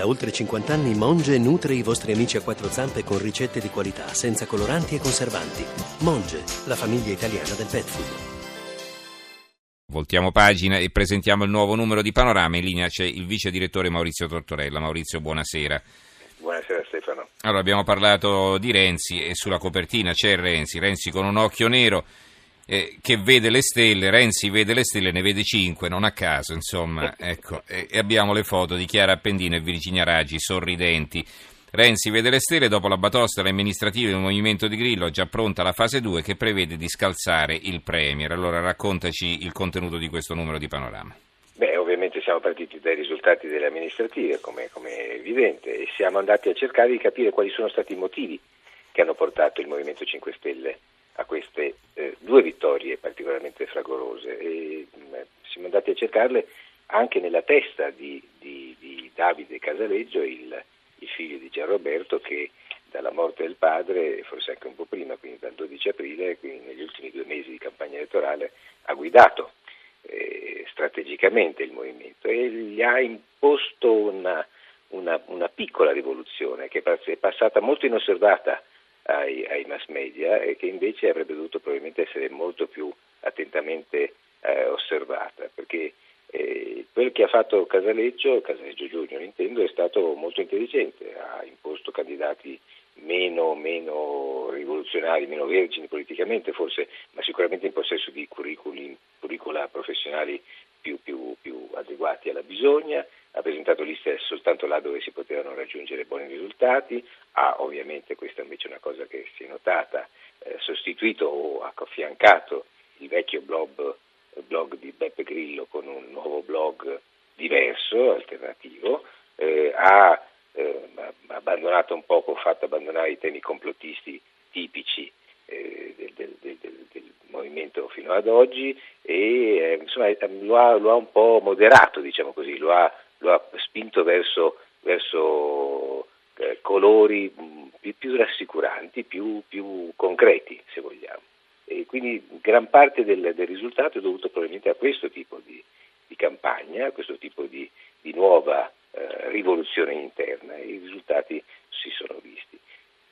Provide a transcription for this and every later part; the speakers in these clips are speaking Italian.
Da oltre 50 anni Monge nutre i vostri amici a quattro zampe con ricette di qualità, senza coloranti e conservanti. Monge, la famiglia italiana del pet food. Voltiamo pagina e presentiamo il nuovo numero di Panorama. In linea c'è il vice direttore Maurizio Tortorella. Maurizio, buonasera. Buonasera Stefano. Allora, abbiamo parlato di Renzi e sulla copertina c'è Renzi, Renzi con un occhio nero eh, che vede le stelle, Renzi vede le stelle, ne vede cinque, non a caso, insomma, ecco, e, abbiamo le foto di Chiara Appendino e Virginia Raggi sorridenti. Renzi vede le stelle dopo la batosta alle amministrative del Movimento di Grillo, già pronta la fase 2 che prevede di scalzare il Premier. Allora raccontaci il contenuto di questo numero di panorama. Beh, ovviamente siamo partiti dai risultati delle amministrative, come, è evidente, e siamo andati a cercare di capire quali sono stati i motivi che hanno portato il Movimento 5 Stelle a queste eh, due vittorie particolarmente fragorose e mh, siamo andati a cercarle anche nella testa di, di, di Davide Casaleggio, il, il, figlio di Gianroberto che dalla morte del padre, forse anche un po' prima, quindi dal 12 aprile, quindi negli ultimi due mesi di campagna elettorale, ha guidato eh, strategicamente il movimento e gli ha imposto una, una, una piccola rivoluzione che è passata molto inosservata ai, ai, mass media e che invece avrebbe dovuto probabilmente essere molto più attentamente eh, osservata, perché eh, quel che ha fatto Casaleggio, Casaleggio Junior intendo, è stato molto intelligente, ha imposto candidati meno, meno rivoluzionari, meno vergini politicamente forse, ma sicuramente in possesso di curricula professionali più, più, più adeguati alla bisogna, ha presentato liste soltanto là dove si potevano raggiungere buoni risultati, ha ovviamente, questa invece è una cosa che si è notata, eh, sostituito o affiancato il vecchio blog, blog, di Beppe Grillo con un nuovo blog diverso, alternativo, eh, ha eh, abbandonato un poco, fatto abbandonare i temi complottisti tipici eh, del, del, del, del, movimento fino ad oggi e eh, insomma, lo ha, lo, ha, un po' moderato, diciamo così, lo ha lo ha spinto verso, verso eh, colori mm, più, più rassicuranti, più, più, concreti, se vogliamo. E quindi gran parte del, del, risultato è dovuto probabilmente a questo tipo di, di campagna, a questo tipo di, di nuova eh, rivoluzione interna e i risultati si sono visti.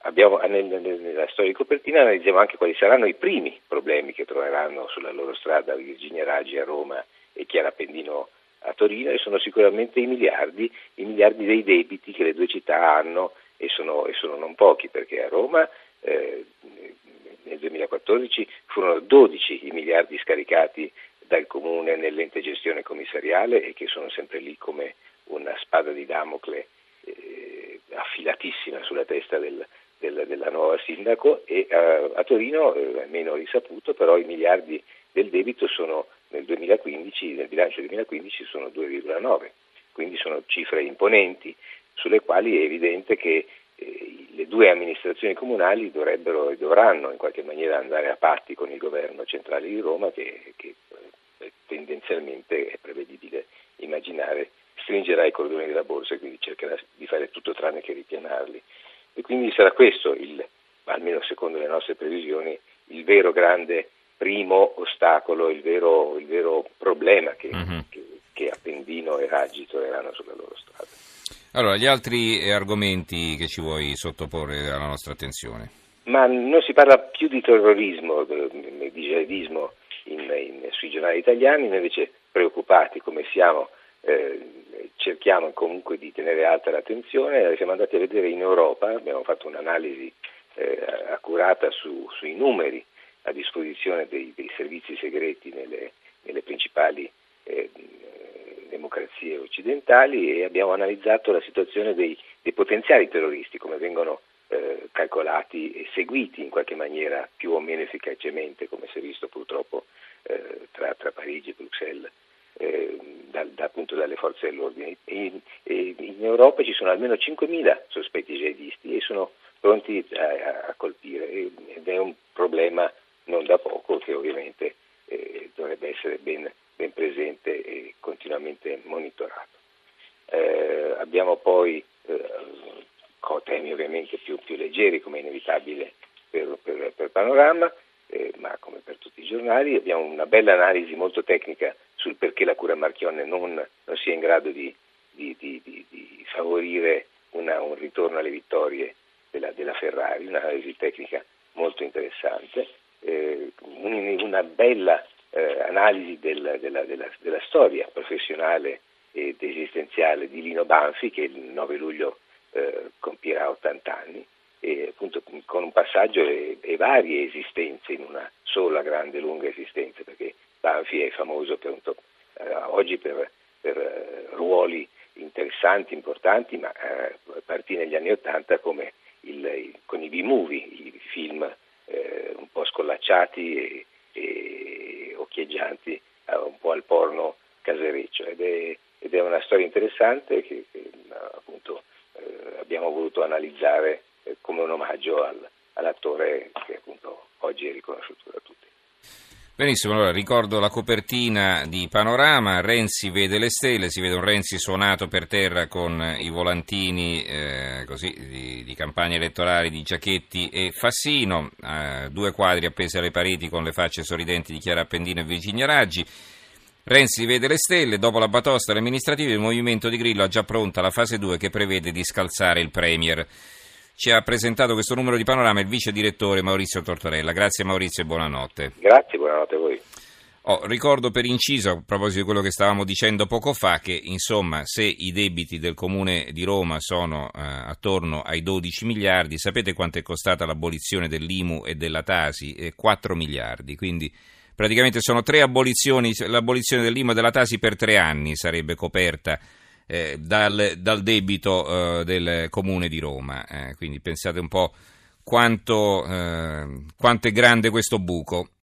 Abbiamo, nel, nella storia di copertina analizziamo anche quali saranno i primi problemi che troveranno sulla loro strada Virginia Raggi a Roma e Chiara Pendino a Torino e sono sicuramente i miliardi, i miliardi dei debiti che le due città hanno e sono, e sono non pochi perché a Roma eh, nel 2014 furono 12 i miliardi scaricati dal comune nell'ente gestione commissariale e che sono sempre lì come una spada di Damocle eh, affilatissima sulla testa del, del, della nuova sindaco e eh, a Torino eh, meno risaputo però i miliardi del debito sono nel 2015, nel bilancio 2015 sono 2,9, quindi sono cifre imponenti sulle quali è evidente che eh, le due amministrazioni comunali dovrebbero e dovranno in qualche maniera andare a patti con il governo centrale di Roma che, che eh, tendenzialmente è prevedibile immaginare stringerà i cordoni della borsa e quindi cercherà di fare tutto tranne che ripianarli. E quindi sarà questo, il, almeno secondo le nostre previsioni, il vero grande primo ostacolo, il vero, il vero problema che, uh-huh. che, che Appendino e Raggi troveranno sulla loro strada. Allora, gli altri argomenti che ci vuoi sottoporre alla nostra attenzione? Ma non si parla più di terrorismo, di jihadismo in, in, sui giornali italiani, noi invece preoccupati come siamo eh, cerchiamo comunque di tenere alta l'attenzione, siamo andati a vedere in Europa, abbiamo fatto un'analisi eh, accurata su, sui numeri a disposizione dei, dei servizi segreti nelle, nelle principali eh, democrazie occidentali e abbiamo analizzato la situazione dei, dei potenziali terroristi, come vengono eh, calcolati e seguiti in qualche maniera più o meno efficacemente, come si è visto purtroppo eh, tra, tra, Parigi e Bruxelles. Eh, da, da, appunto dalle forze dell'ordine. In, in, Europa ci sono almeno 5.000 sospetti jihadisti e sono pronti a, a colpire ed è un problema non da poco che ovviamente eh, dovrebbe essere ben, ben, presente e continuamente monitorato. Eh, abbiamo poi eh, temi ovviamente più, più, leggeri come inevitabile per, per, per Panorama, eh, ma come per tutti i giornali abbiamo una bella analisi molto tecnica sul perché la cura Marchionne non, non sia in grado di, di, di, di favorire una, un ritorno alle vittorie della, della Ferrari, un'analisi tecnica molto interessante, eh, una bella eh, analisi del, della, della, della, storia professionale ed esistenziale di Lino Banfi che il 9 luglio eh, compierà 80 anni e appunto con un passaggio e, e, varie esistenze in una sola grande lunga esistenza perché Banfi è famoso per un, eh, oggi per, per uh, ruoli interessanti, importanti, ma uh, partì negli anni Ottanta come il, il, con i B-movie, i film scollacciati e, e occhieggianti un po' al porno casereccio ed è, ed è una storia interessante che, che appunto abbiamo voluto analizzare come un omaggio al, all'attore che appunto oggi è riconosciuto da tutti. Benissimo, allora ricordo la copertina di Panorama, Renzi vede le stelle, si vede un Renzi suonato per terra con i volantini eh, così, di, di, campagna elettorale di Giachetti e Fassino, eh, due quadri appesi alle pareti con le facce sorridenti di Chiara Appendino e Virginia Raggi. Renzi vede le stelle, dopo la batosta alle amministrative il Movimento di Grillo ha già pronta la fase 2 che prevede di scalzare il Premier. Ci ha presentato questo numero di panorama il vice direttore Maurizio Tortorella. Grazie Maurizio e buonanotte. Grazie, buonanotte a voi. Oh, ricordo per inciso, a proposito di quello che stavamo dicendo poco fa, che insomma se i debiti del Comune di Roma sono eh, attorno ai 12 miliardi, sapete quanto è costata l'abolizione dell'IMU e della Tasi? Eh, 4 miliardi, quindi praticamente sono tre abolizioni, l'abolizione dell'IMU e della Tasi per tre anni sarebbe coperta eh, dal, dal, debito eh, del Comune di Roma. Eh, quindi pensate un po' quanto, eh, quanto è grande questo buco.